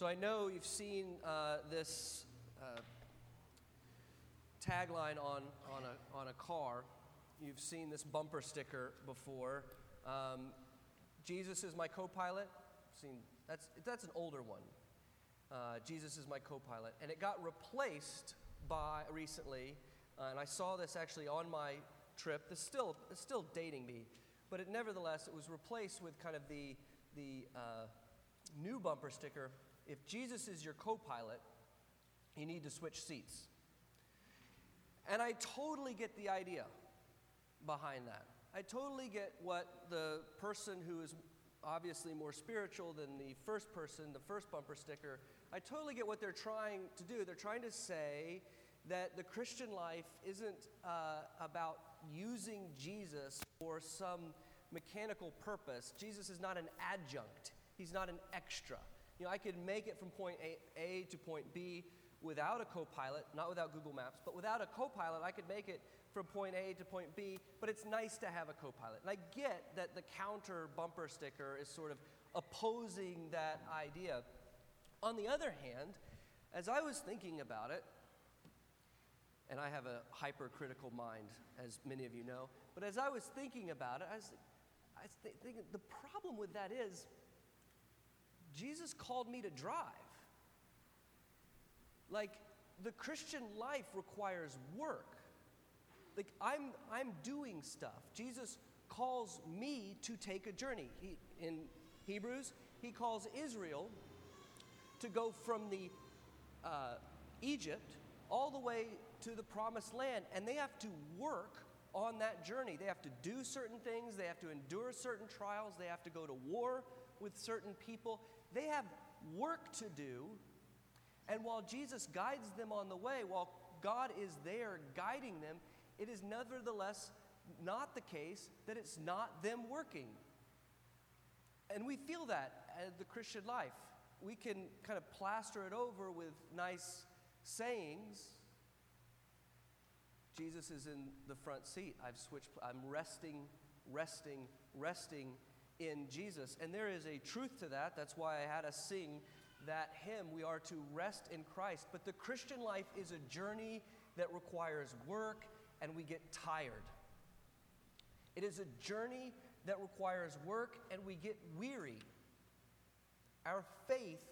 So I know you've seen uh, this uh, tagline on, on, a, on a car. You've seen this bumper sticker before. Um, Jesus is my co pilot. Seen, that's, that's an older one. Uh, Jesus is my co pilot. And it got replaced by recently, uh, and I saw this actually on my trip. This still, it's still dating me, but it nevertheless, it was replaced with kind of the, the uh, new bumper sticker if Jesus is your co pilot, you need to switch seats. And I totally get the idea behind that. I totally get what the person who is obviously more spiritual than the first person, the first bumper sticker, I totally get what they're trying to do. They're trying to say that the Christian life isn't uh, about using Jesus for some mechanical purpose. Jesus is not an adjunct, he's not an extra. You know, I could make it from point A, to point B without a co pilot, not without Google Maps, but without a co pilot, I could make it from point A to point B, but it's nice to have a co pilot. And I get that the counter bumper sticker is sort of opposing that idea. On the other hand, as I was thinking about it, and I have a hypercritical mind, as many of you know, but as I was thinking about it, I was, I was thinking the problem with that is Jesus called me to drive. Like, the Christian life requires work. Like, I'm, I'm doing stuff. Jesus calls me to take a journey. He, in Hebrews, he calls Israel to go from the uh, Egypt all the way to the promised land, and they have to work on that journey. They have to do certain things, they have to endure certain trials, they have to go to war with certain people. They have work to do. And while Jesus guides them on the way, while God is there guiding them, it is nevertheless not the case that it's not them working. And we feel that at the Christian life. We can kind of plaster it over with nice sayings. Jesus is in the front seat. I've switched, I'm resting, resting, resting in Jesus. And there is a truth to that. That's why I had us sing that hymn. We are to rest in Christ. But the Christian life is a journey that requires work, and we get tired. It is a journey that requires work, and we get weary. Our faith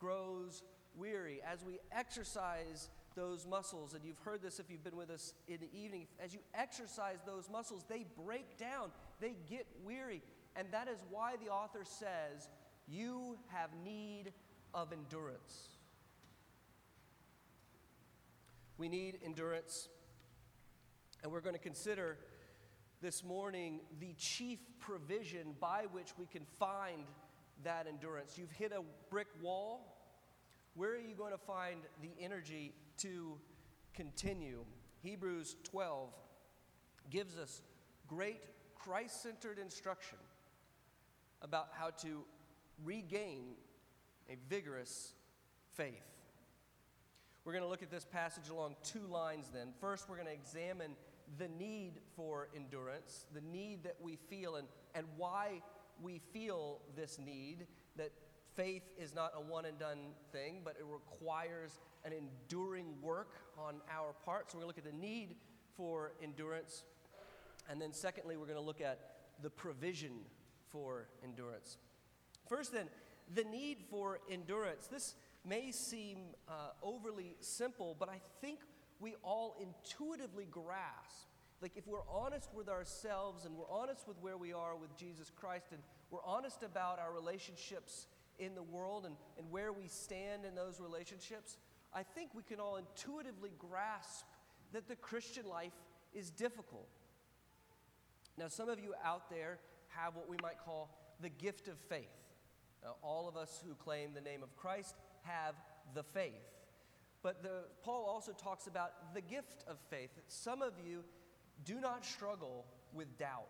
grows weary as we exercise those muscles. And you've heard this if you've been with us in the evening. As you exercise those muscles, they break down, they get weary. And that is why the author says, You have need of endurance. We need endurance. And we're going to consider this morning the chief provision by which we can find that endurance. You've hit a brick wall. Where are you going to find the energy to continue? Hebrews 12 gives us great Christ centered instruction about how to regain a vigorous faith. We're going to look at this passage along two lines then. First, we're going to examine the need for endurance, the need that we feel, and, and why we feel this need, that faith is not a one and done thing, but it requires an enduring work on our part. So we're going to look at the need for endurance. And then, secondly, we're going to look at the provision for endurance. First, then, the need for endurance. This may seem uh, overly simple, but I think we all intuitively grasp. Like, if we're honest with ourselves and we're honest with where we are with Jesus Christ and we're honest about our relationships in the world and, and where we stand in those relationships, I think we can all intuitively grasp that the Christian life is difficult. Now, some of you out there have what we might call the gift of faith. Now, all of us who claim the name of Christ have the faith. But the, Paul also talks about the gift of faith. Some of you do not struggle with doubt.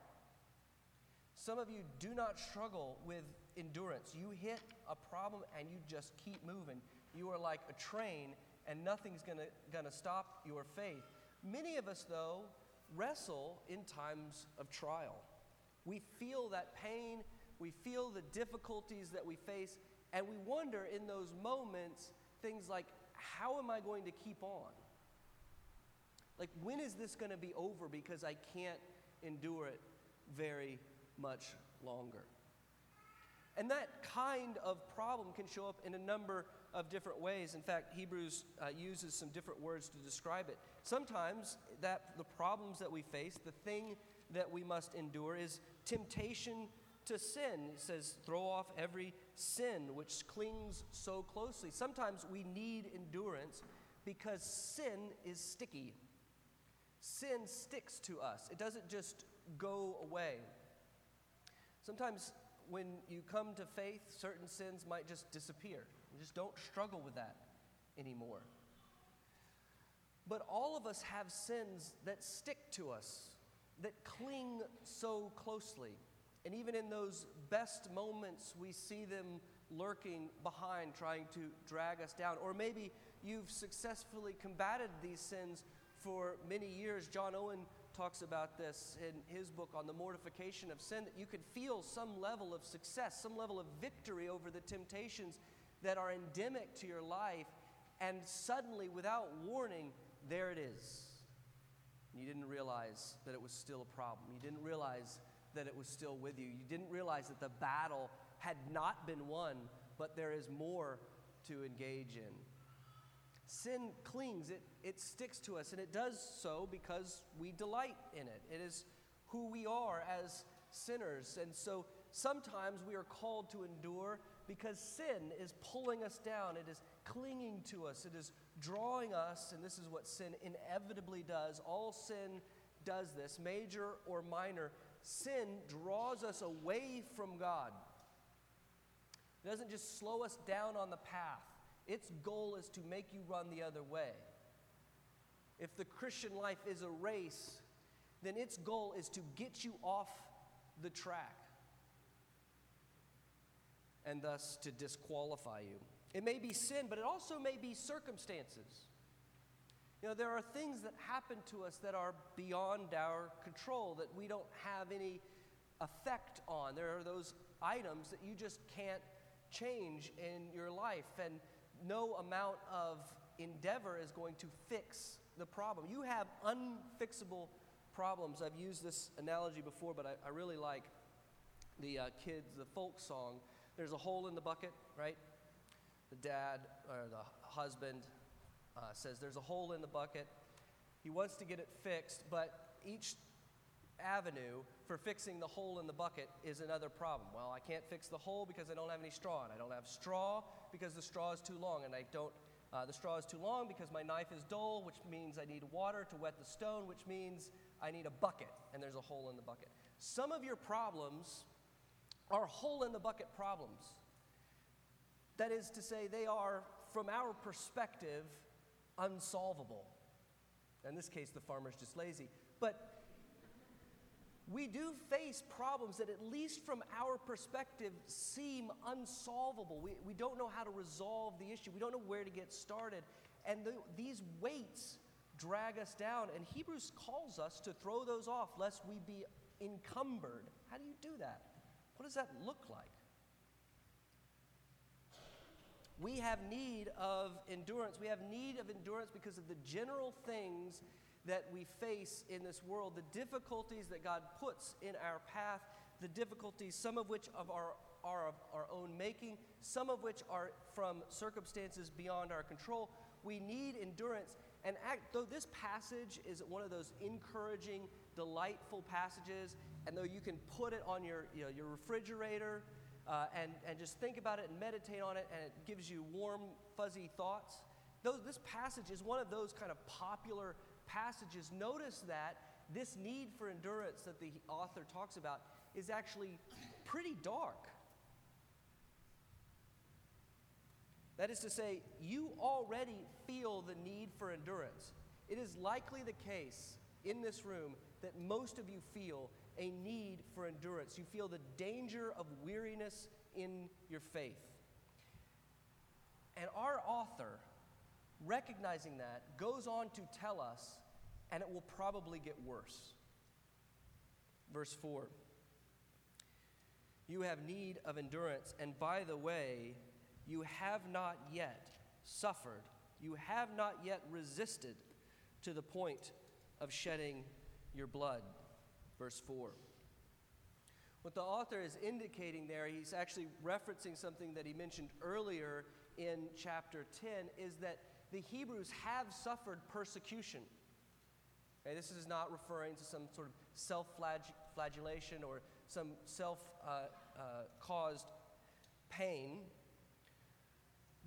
Some of you do not struggle with endurance. You hit a problem and you just keep moving. You are like a train and nothing's gonna, gonna stop your faith. Many of us, though, wrestle in times of trial. We feel that pain, we feel the difficulties that we face, and we wonder in those moments things like, how am I going to keep on? Like, when is this going to be over because I can't endure it very much longer? And that kind of problem can show up in a number of different ways. In fact, Hebrews uh, uses some different words to describe it. Sometimes that the problems that we face, the thing that we must endure is temptation to sin. It says, throw off every sin which clings so closely. Sometimes we need endurance because sin is sticky. Sin sticks to us, it doesn't just go away. Sometimes when you come to faith, certain sins might just disappear. You just don't struggle with that anymore. But all of us have sins that stick to us, that cling so closely. And even in those best moments, we see them lurking behind, trying to drag us down. Or maybe you've successfully combated these sins for many years. John Owen talks about this in his book on the mortification of sin that you could feel some level of success, some level of victory over the temptations that are endemic to your life, and suddenly, without warning, there it is. You didn't realize that it was still a problem. You didn't realize that it was still with you. You didn't realize that the battle had not been won, but there is more to engage in. Sin clings, it, it sticks to us, and it does so because we delight in it. It is who we are as sinners. And so sometimes we are called to endure because sin is pulling us down, it is clinging to us, it is drawing us, and this is what sin inevitably does. All sin does this, major or minor. Sin draws us away from God. It doesn't just slow us down on the path, its goal is to make you run the other way. If the Christian life is a race, then its goal is to get you off the track and thus to disqualify you. It may be sin, but it also may be circumstances. You know, there are things that happen to us that are beyond our control, that we don't have any effect on. There are those items that you just can't change in your life, and no amount of endeavor is going to fix the problem. You have unfixable problems. I've used this analogy before, but I, I really like the uh, kids, the folk song there's a hole in the bucket, right? The dad or the husband uh, says there's a hole in the bucket. He wants to get it fixed, but each avenue for fixing the hole in the bucket is another problem. Well, I can't fix the hole because I don't have any straw, and I don't have straw because the straw is too long, and I don't. Uh, the straw is too long because my knife is dull, which means I need water to wet the stone, which means I need a bucket, and there's a hole in the bucket. Some of your problems are hole in the bucket problems. That is to say, they are, from our perspective, unsolvable. In this case, the farmer's just lazy. But we do face problems that, at least from our perspective, seem unsolvable. We, we don't know how to resolve the issue, we don't know where to get started. And the, these weights drag us down. And Hebrews calls us to throw those off lest we be encumbered. How do you do that? What does that look like? We have need of endurance. We have need of endurance because of the general things that we face in this world, the difficulties that God puts in our path, the difficulties, some of which of our, are of our own making, some of which are from circumstances beyond our control. We need endurance. And act, though this passage is one of those encouraging, delightful passages, and though you can put it on your, you know, your refrigerator uh, and, and just think about it and meditate on it, and it gives you warm, fuzzy thoughts, those, this passage is one of those kind of popular passages. Notice that this need for endurance that the author talks about is actually pretty dark. That is to say, you already feel the need for endurance. It is likely the case in this room that most of you feel a need for endurance. You feel the danger of weariness in your faith. And our author, recognizing that, goes on to tell us, and it will probably get worse. Verse 4 You have need of endurance. And by the way, you have not yet suffered, you have not yet resisted to the point of shedding your blood. Verse 4. What the author is indicating there, he's actually referencing something that he mentioned earlier in chapter 10, is that the Hebrews have suffered persecution. Okay, this is not referring to some sort of self flagellation or some self uh, uh, caused pain,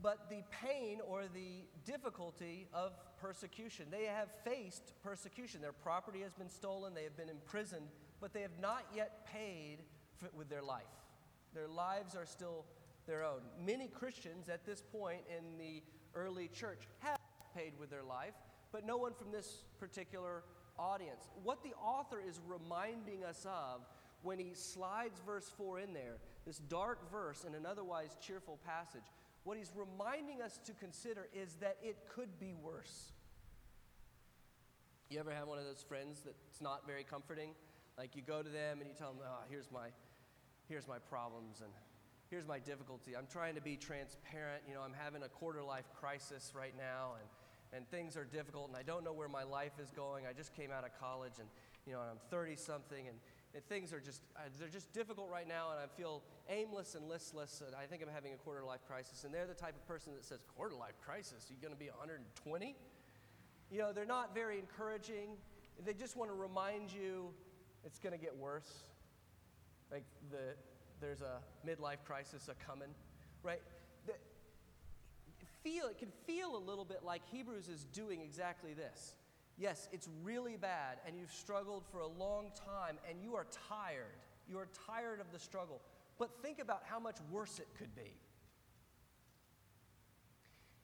but the pain or the difficulty of persecution. They have faced persecution. Their property has been stolen, they have been imprisoned, but they have not yet paid with their life. Their lives are still their own. Many Christians at this point in the early church have paid with their life, but no one from this particular audience. What the author is reminding us of when he slides verse 4 in there, this dark verse in an otherwise cheerful passage, what he's reminding us to consider is that it could be worse. You ever have one of those friends that's not very comforting? Like you go to them and you tell them, oh, here's my, here's my problems and here's my difficulty. I'm trying to be transparent. You know, I'm having a quarter life crisis right now and, and things are difficult and I don't know where my life is going. I just came out of college and, you know, I'm 30 something and things are just uh, they're just difficult right now and i feel aimless and listless and i think i'm having a quarter life crisis. And they're the type of person that says quarter life crisis? You're you going to be 120 you know they're not very encouraging. They just want to remind you it's going to get worse. Like the there's a midlife crisis a coming right? The, feel it can feel a little bit like hebrews is doing exactly this Yes, it's really bad, and you've struggled for a long time, and you are tired. You are tired of the struggle. But think about how much worse it could be.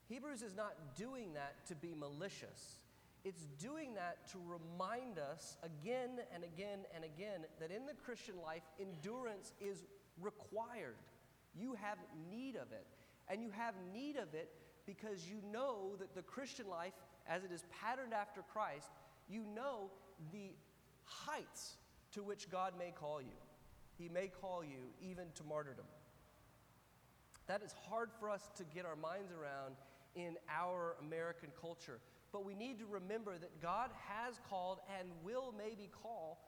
Hebrews is not doing that to be malicious. It's doing that to remind us again and again and again that in the Christian life, endurance is required. You have need of it. And you have need of it because you know that the Christian life as it is patterned after Christ, you know the heights to which God may call you. He may call you even to martyrdom. That is hard for us to get our minds around in our American culture. But we need to remember that God has called and will maybe call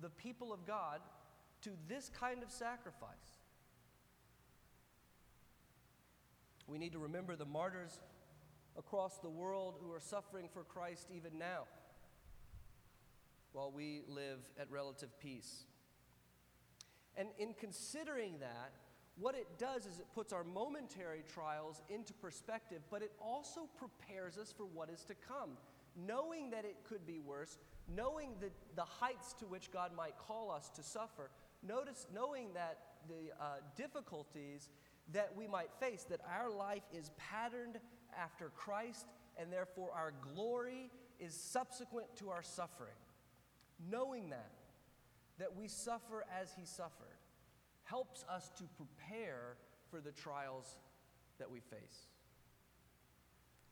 the people of God to this kind of sacrifice. We need to remember the martyrs across the world who are suffering for Christ even now, while we live at relative peace. And in considering that, what it does is it puts our momentary trials into perspective, but it also prepares us for what is to come. Knowing that it could be worse, knowing the, the heights to which God might call us to suffer, notice, knowing that the uh, difficulties that we might face, that our life is patterned after Christ, and therefore our glory is subsequent to our suffering. Knowing that, that we suffer as he suffered, helps us to prepare for the trials that we face.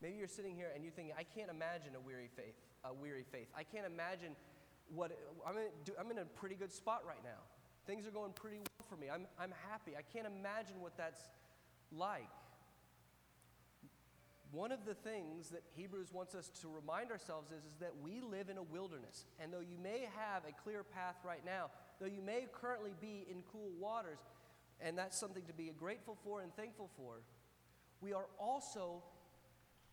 Maybe you're sitting here and you're thinking, I can't imagine a weary faith, a weary faith. I can't imagine what I'm in, I'm in a pretty good spot right now. Things are going pretty well for me. I'm, I'm happy. I can't imagine what that's like. One of the things that Hebrews wants us to remind ourselves is, is that we live in a wilderness. And though you may have a clear path right now, though you may currently be in cool waters, and that's something to be grateful for and thankful for, we are also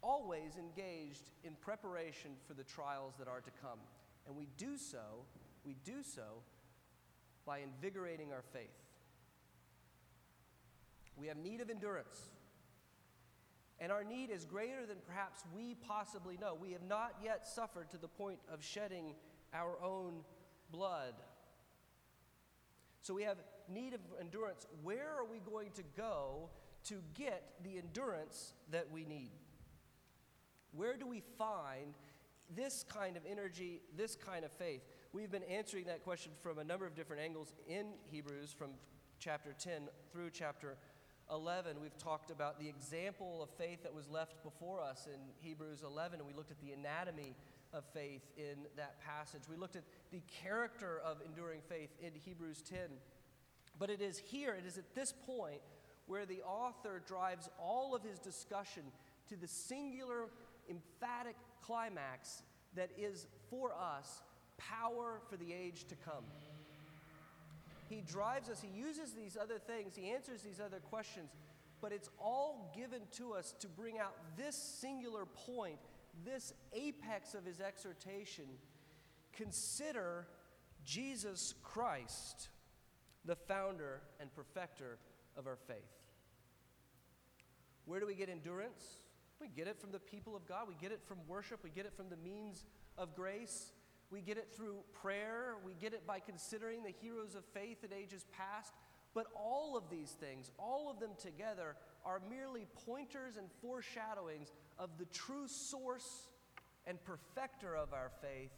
always engaged in preparation for the trials that are to come. And we do so, we do so by invigorating our faith. We have need of endurance. And our need is greater than perhaps we possibly know. We have not yet suffered to the point of shedding our own blood. So we have need of endurance. Where are we going to go to get the endurance that we need? Where do we find this kind of energy, this kind of faith? We've been answering that question from a number of different angles in Hebrews, from chapter 10 through chapter 11, we've talked about the example of faith that was left before us in Hebrews 11, and we looked at the anatomy of faith in that passage. We looked at the character of enduring faith in Hebrews 10. But it is here, it is at this point where the author drives all of his discussion to the singular, emphatic climax that is for us power for the age to come. He drives us, he uses these other things, he answers these other questions, but it's all given to us to bring out this singular point, this apex of his exhortation. Consider Jesus Christ, the founder and perfecter of our faith. Where do we get endurance? We get it from the people of God. We get it from worship. We get it from the means of grace. We get it through prayer. We get it by considering the heroes of faith in ages past. But all of these things, all of them together, are merely pointers and foreshadowings of the true source and perfecter of our faith,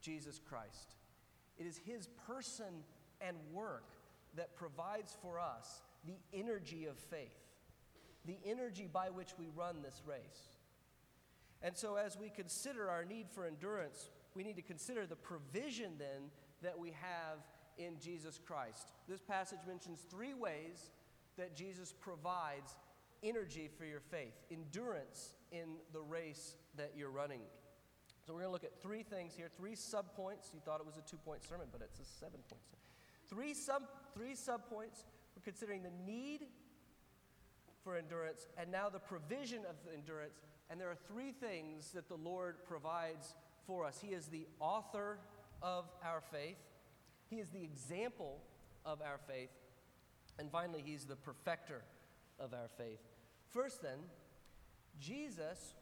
Jesus Christ. It is His person and work that provides for us the energy of faith, the energy by which we run this race. And so, as we consider our need for endurance, we need to consider the provision then that we have in Jesus Christ. This passage mentions three ways that Jesus provides energy for your faith, endurance in the race that you're running. So we're going to look at three things here, three subpoints. You thought it was a two-point sermon, but it's a seven-point sermon. Three sub three subpoints. We're considering the need for endurance and now the provision of endurance. And there are three things that the Lord provides for us. He is the author of our faith. He is the example of our faith. And finally, He's the perfecter of our faith. First, then, Jesus,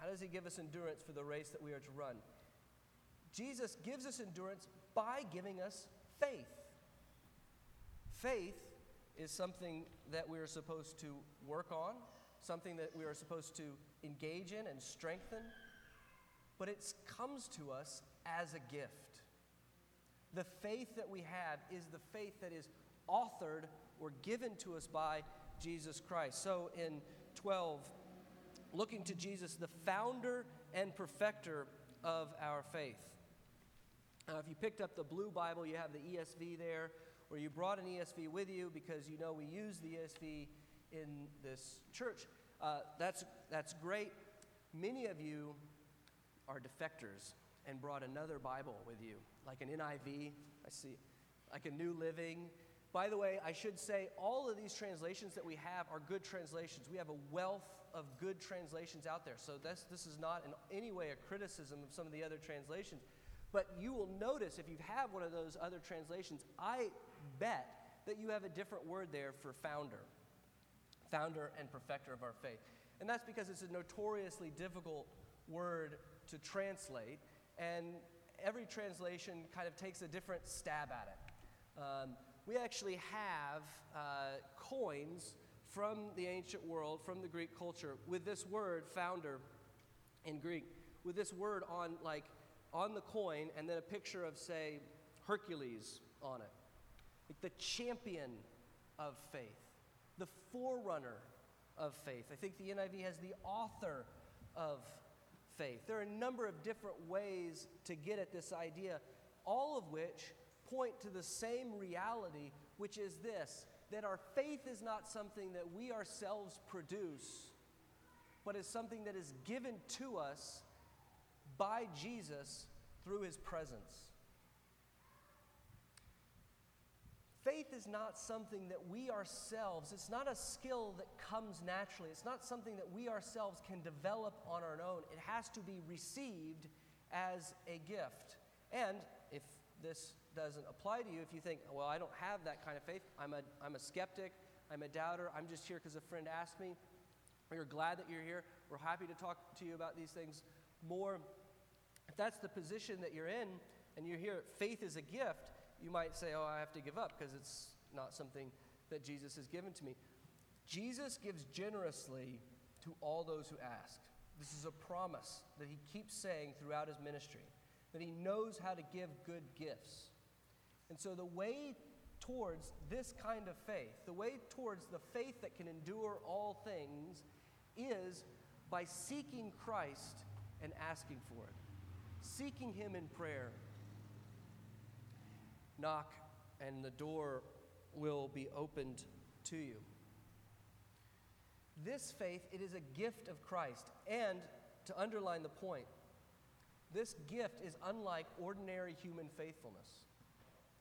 how does He give us endurance for the race that we are to run? Jesus gives us endurance by giving us faith. Faith is something that we are supposed to work on, something that we are supposed to engage in and strengthen, but it comes to us as a gift. The faith that we have is the faith that is authored or given to us by Jesus Christ. So in 12, looking to Jesus, the founder and perfecter of our faith. Now, if you picked up the blue Bible, you have the ESV there, or you brought an ESV with you because you know we use the ESV in this church. Uh, that's, that's great. Many of you are defectors and brought another Bible with you, like an NIV, I see, like a New Living. By the way, I should say all of these translations that we have are good translations. We have a wealth of good translations out there. So this, this is not in any way a criticism of some of the other translations. But you will notice if you have one of those other translations, I bet that you have a different word there for founder, founder and perfecter of our faith. And that's because it's a notoriously difficult word to translate, and every translation kind of takes a different stab at it. Um, we actually have uh, coins from the ancient world, from the Greek culture, with this word, founder, in Greek, with this word on, like, on the coin, and then a picture of, say, Hercules on it. Like the champion of faith, the forerunner of faith. I think the NIV has the author of faith. There are a number of different ways to get at this idea, all of which point to the same reality, which is this that our faith is not something that we ourselves produce, but is something that is given to us by Jesus through his presence. Faith is not something that we ourselves, it's not a skill that comes naturally. It's not something that we ourselves can develop on our own. It has to be received as a gift. And if this doesn't apply to you, if you think, well, I don't have that kind of faith, I'm a, I'm a skeptic, I'm a doubter, I'm just here because a friend asked me, we're glad that you're here. We're happy to talk to you about these things more. If that's the position that you're in and you're here, faith is a gift, you might say, oh, I have to give up because it's not something that Jesus has given to me. Jesus gives generously to all those who ask. This is a promise that he keeps saying throughout his ministry, that he knows how to give good gifts. And so, the way towards this kind of faith, the way towards the faith that can endure all things, is by seeking Christ and asking for it, seeking him in prayer knock and the door will be opened to you. This faith, it is a gift of Christ. And to underline the point, this gift is unlike ordinary human faithfulness.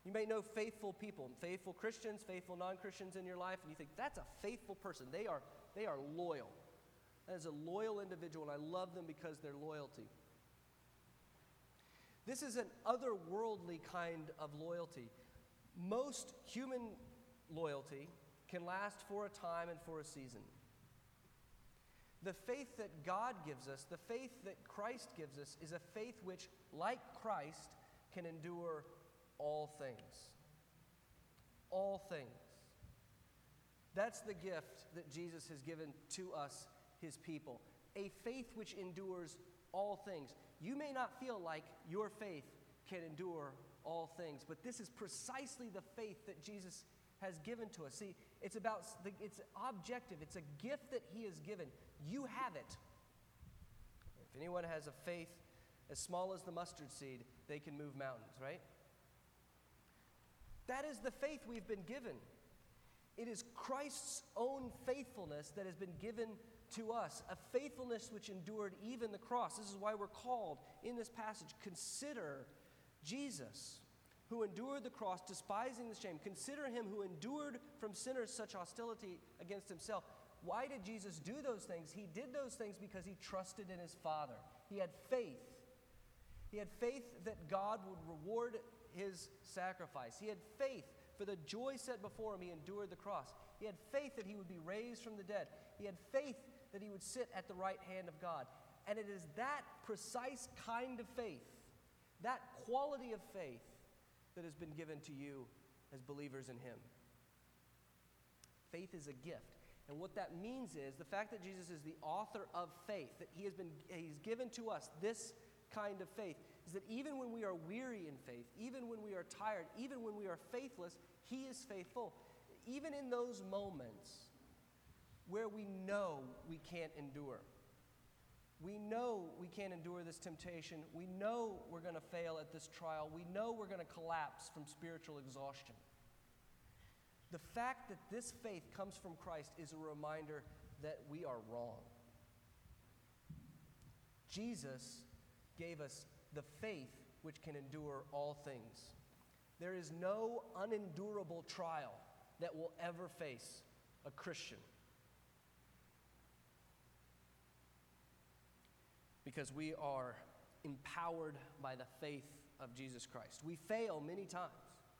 You may know faithful people, faithful Christians, faithful non Christians in your life, and you think, that's a faithful person. They are, they are loyal. That is a loyal individual, and I love them because their loyalty. This is an otherworldly kind of loyalty. Most human loyalty can last for a time and for a season. The faith that God gives us, the faith that Christ gives us, is a faith which, like Christ, can endure all things. All things. That's the gift that Jesus has given to us, his people. A faith which endures all things. You may not feel like your faith can endure all things, but this is precisely the faith that Jesus has given to us. See, it's about the, it's objective. It's a gift that he has given. You have it. If anyone has a faith as small as the mustard seed, they can move mountains, right? That is the faith we've been given. It is Christ's own faithfulness that has been given to us, a faithfulness which endured even the cross. This is why we're called in this passage consider Jesus, who endured the cross, despising the shame. Consider him who endured from sinners such hostility against himself. Why did Jesus do those things? He did those things because he trusted in his Father. He had faith. He had faith that God would reward his sacrifice. He had faith for the joy set before him, he endured the cross. He had faith that he would be raised from the dead. He had faith that he would sit at the right hand of God. And it is that precise kind of faith, that quality of faith, that has been given to you as believers in him. Faith is a gift. And what that means is the fact that Jesus is the author of faith, that he has been he's given to us this kind of faith is that even when we are weary in faith, even when we are tired, even when we are faithless, He is faithful. Even in those moments where we know we can't endure, we know we can't endure this temptation, we know we're going to fail at this trial, we know we're going to collapse from spiritual exhaustion. The fact that this faith comes from Christ is a reminder that we are wrong. Jesus gave us the faith which can endure all things. There is no unendurable trial that will ever face a Christian. Because we are empowered by the faith of Jesus Christ. We fail many times.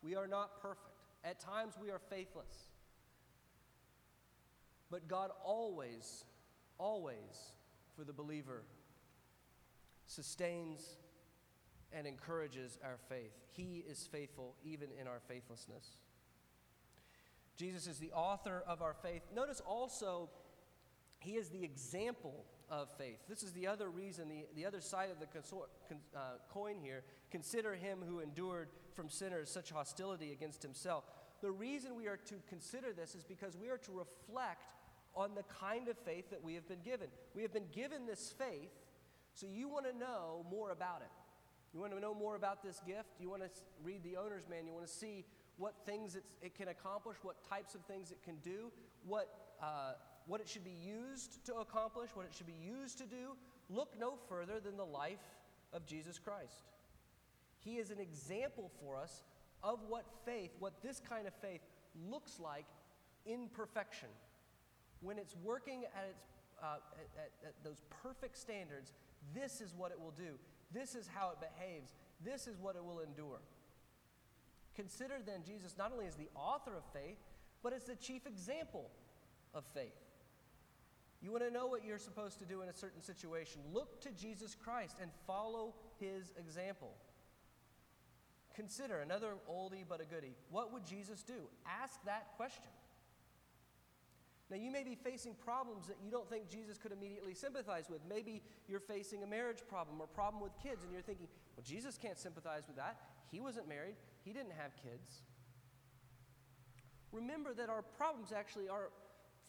We are not perfect. At times we are faithless. But God always, always, for the believer, sustains and encourages our faith. He is faithful even in our faithlessness. Jesus is the author of our faith. Notice also, he is the example of faith. This is the other reason, the, the other side of the consor- con, uh, coin here. Consider him who endured from sinners such hostility against himself. The reason we are to consider this is because we are to reflect on the kind of faith that we have been given. We have been given this faith, so you want to know more about it. You want to know more about this gift? You want to read the owner's manual. You want to see what things it can accomplish, what types of things it can do, what, uh, what it should be used to accomplish, what it should be used to do. Look no further than the life of Jesus Christ. He is an example for us of what faith, what this kind of faith looks like in perfection. When it's working at, its, uh, at, at, those perfect standards, this is what it will do. This is how it behaves. This is what it will endure. Consider then Jesus not only as the author of faith, but as the chief example of faith. You want to know what you're supposed to do in a certain situation? Look to Jesus Christ and follow his example. Consider another oldie but a goodie. What would Jesus do? Ask that question. Now, you may be facing problems that you don't think Jesus could immediately sympathize with. Maybe you're facing a marriage problem or problem with kids, and you're thinking, well, Jesus can't sympathize with that. He wasn't married, he didn't have kids. Remember that our problems actually are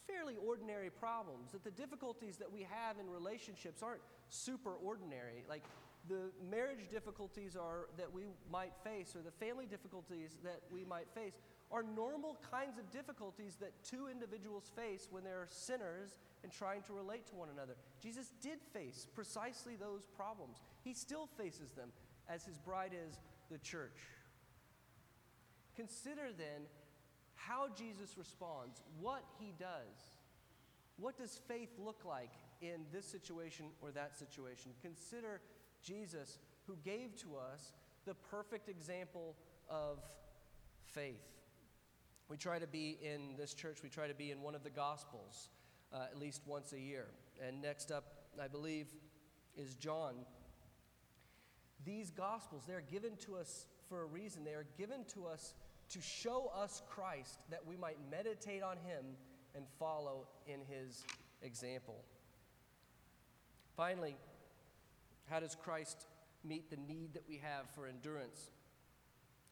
fairly ordinary problems, that the difficulties that we have in relationships aren't super ordinary. Like the marriage difficulties are, that we might face or the family difficulties that we might face are normal kinds of difficulties that two individuals face when they're sinners and trying to relate to one another. Jesus did face precisely those problems. He still faces them as his bride is the church. Consider then how Jesus responds, what he does. What does faith look like in this situation or that situation? Consider Jesus, who gave to us the perfect example of faith. We try to be in this church, we try to be in one of the Gospels uh, at least once a year. And next up, I believe, is John. These Gospels, they're given to us for a reason. They are given to us to show us Christ that we might meditate on him and follow in his example. Finally, how does Christ meet the need that we have for endurance?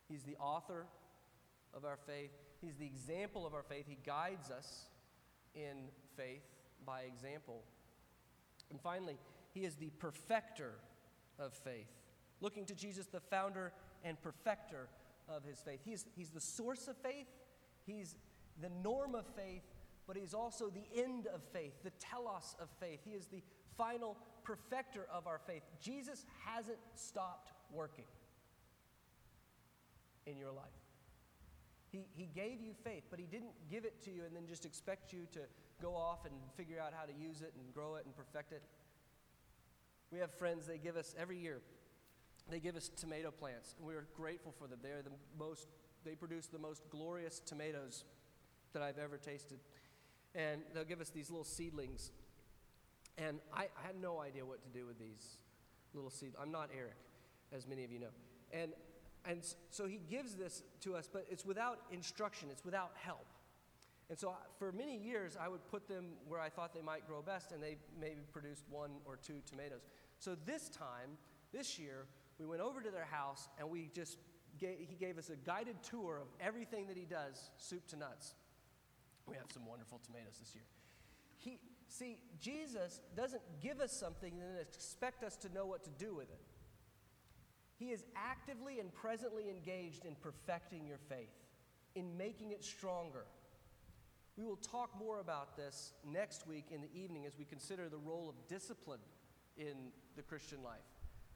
He's the author of our faith, He's the example of our faith. He guides us in faith by example. And finally, He is the perfecter of faith. Looking to Jesus, the founder and perfecter of his faith. He's, he's the source of faith, he's the norm of faith, but he's also the end of faith, the telos of faith. He is the final perfecter of our faith. Jesus hasn't stopped working in your life. He, he gave you faith, but he didn't give it to you and then just expect you to go off and figure out how to use it and grow it and perfect it. We have friends, they give us every year they give us tomato plants, and we're grateful for them. They are the most, they produce the most glorious tomatoes that I've ever tasted. And they'll give us these little seedlings. And I, I had no idea what to do with these little seeds. I'm not Eric, as many of you know. And, and so he gives this to us, but it's without instruction, it's without help. And so uh, for many years, I would put them where I thought they might grow best, and they maybe produced one or two tomatoes. So this time, this year, we went over to their house and we just gave, he gave us a guided tour of everything that he does, soup to nuts. We have some wonderful tomatoes this year. He, see, Jesus doesn't give us something and then expect us to know what to do with it. He is actively and presently engaged in perfecting your faith, in making it stronger. We will talk more about this next week in the evening as we consider the role of discipline in the Christian life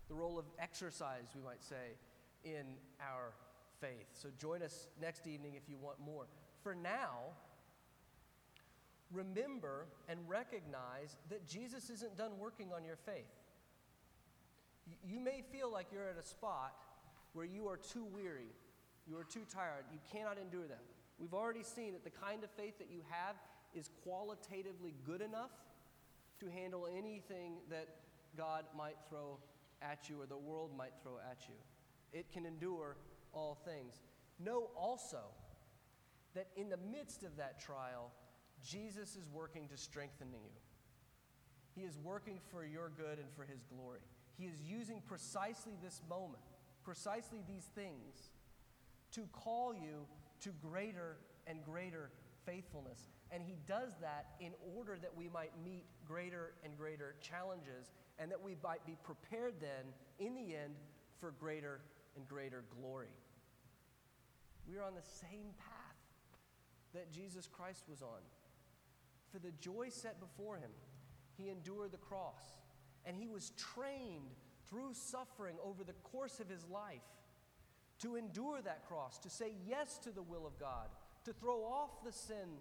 the role of exercise, we might say, in our faith. So join us next evening if you want more. For now, remember and recognize that Jesus isn't done working on your faith. You may feel like you're at a spot where you are too weary, you are too tired, you cannot endure them. We've already seen that the kind of faith that you have is qualitatively good enough to handle anything that God might throw at you or the world might throw at you. It can endure all things. Know also that in the midst of that trial, Jesus is working to strengthen you. He is working for your good and for His glory. He is using precisely this moment, precisely these things, to call you to greater and greater faithfulness. And He does that in order that we might meet greater and greater challenges and that we might be prepared then, in the end, for greater and greater glory. We are on the same path that Jesus Christ was on. For the joy set before him, he endured the cross, and he was trained through suffering over the course of his life to endure that cross, to say yes to the will of God, to throw off the sin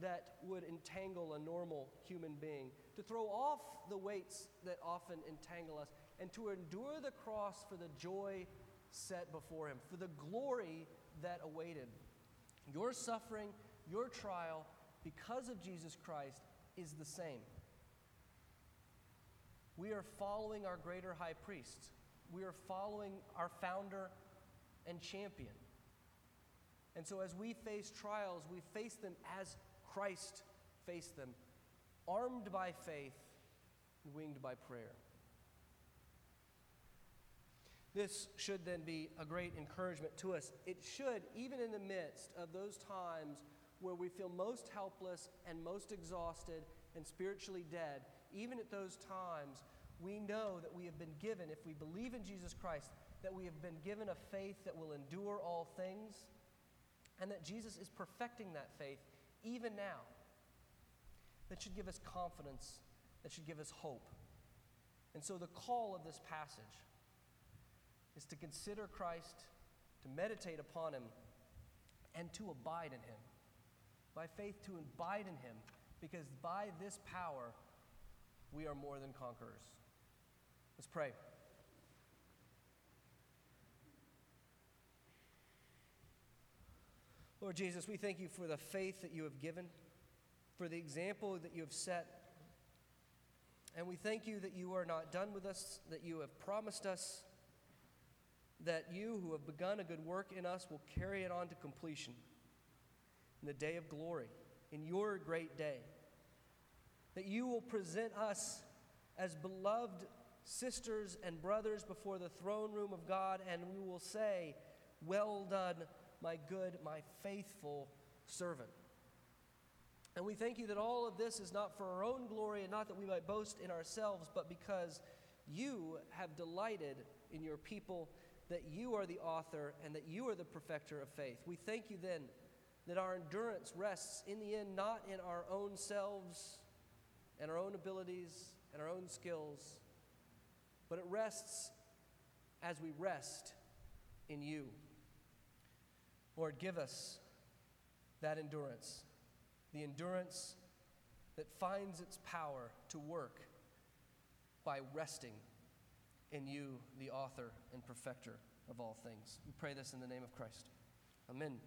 that would entangle a normal human being, to throw off the weights that often entangle us, and to endure the cross for the joy set before him, for the glory that awaited. Your suffering, your trial, because of Jesus Christ, is the same. We are following our greater high priest. We are following our founder and champion. And so, as we face trials, we face them as Christ faced them, armed by faith and winged by prayer. This should then be a great encouragement to us. It should, even in the midst of those times where we feel most helpless and most exhausted and spiritually dead, even at those times, we know that we have been given, if we believe in Jesus Christ, that we have been given a faith that will endure all things and that Jesus is perfecting that faith even now. That should give us confidence, that should give us hope. And so, the call of this passage is to consider Christ, to meditate upon him, and to abide in him. By faith, to abide in him, because by this power, we are more than conquerors. Let's pray. Lord Jesus, we thank you for the faith that you have given, for the example that you have set. And we thank you that you are not done with us, that you have promised us that you who have begun a good work in us will carry it on to completion in the day of glory, in your great day. That you will present us as beloved sisters and brothers before the throne room of God, and we will say, Well done my good, my faithful servant. And we thank you that all of this is not for our own glory and not that we might boast in ourselves, but because you have delighted in your people, that you are the author and that you are the perfecter of faith. We thank you then that our endurance rests in the end not in our own selves and our own abilities and our own skills, but it rests as we rest in you. Lord, give us that endurance, the endurance that finds its power to work by resting in you, the author and perfecter of all things. We pray this in the name of Christ. Amen.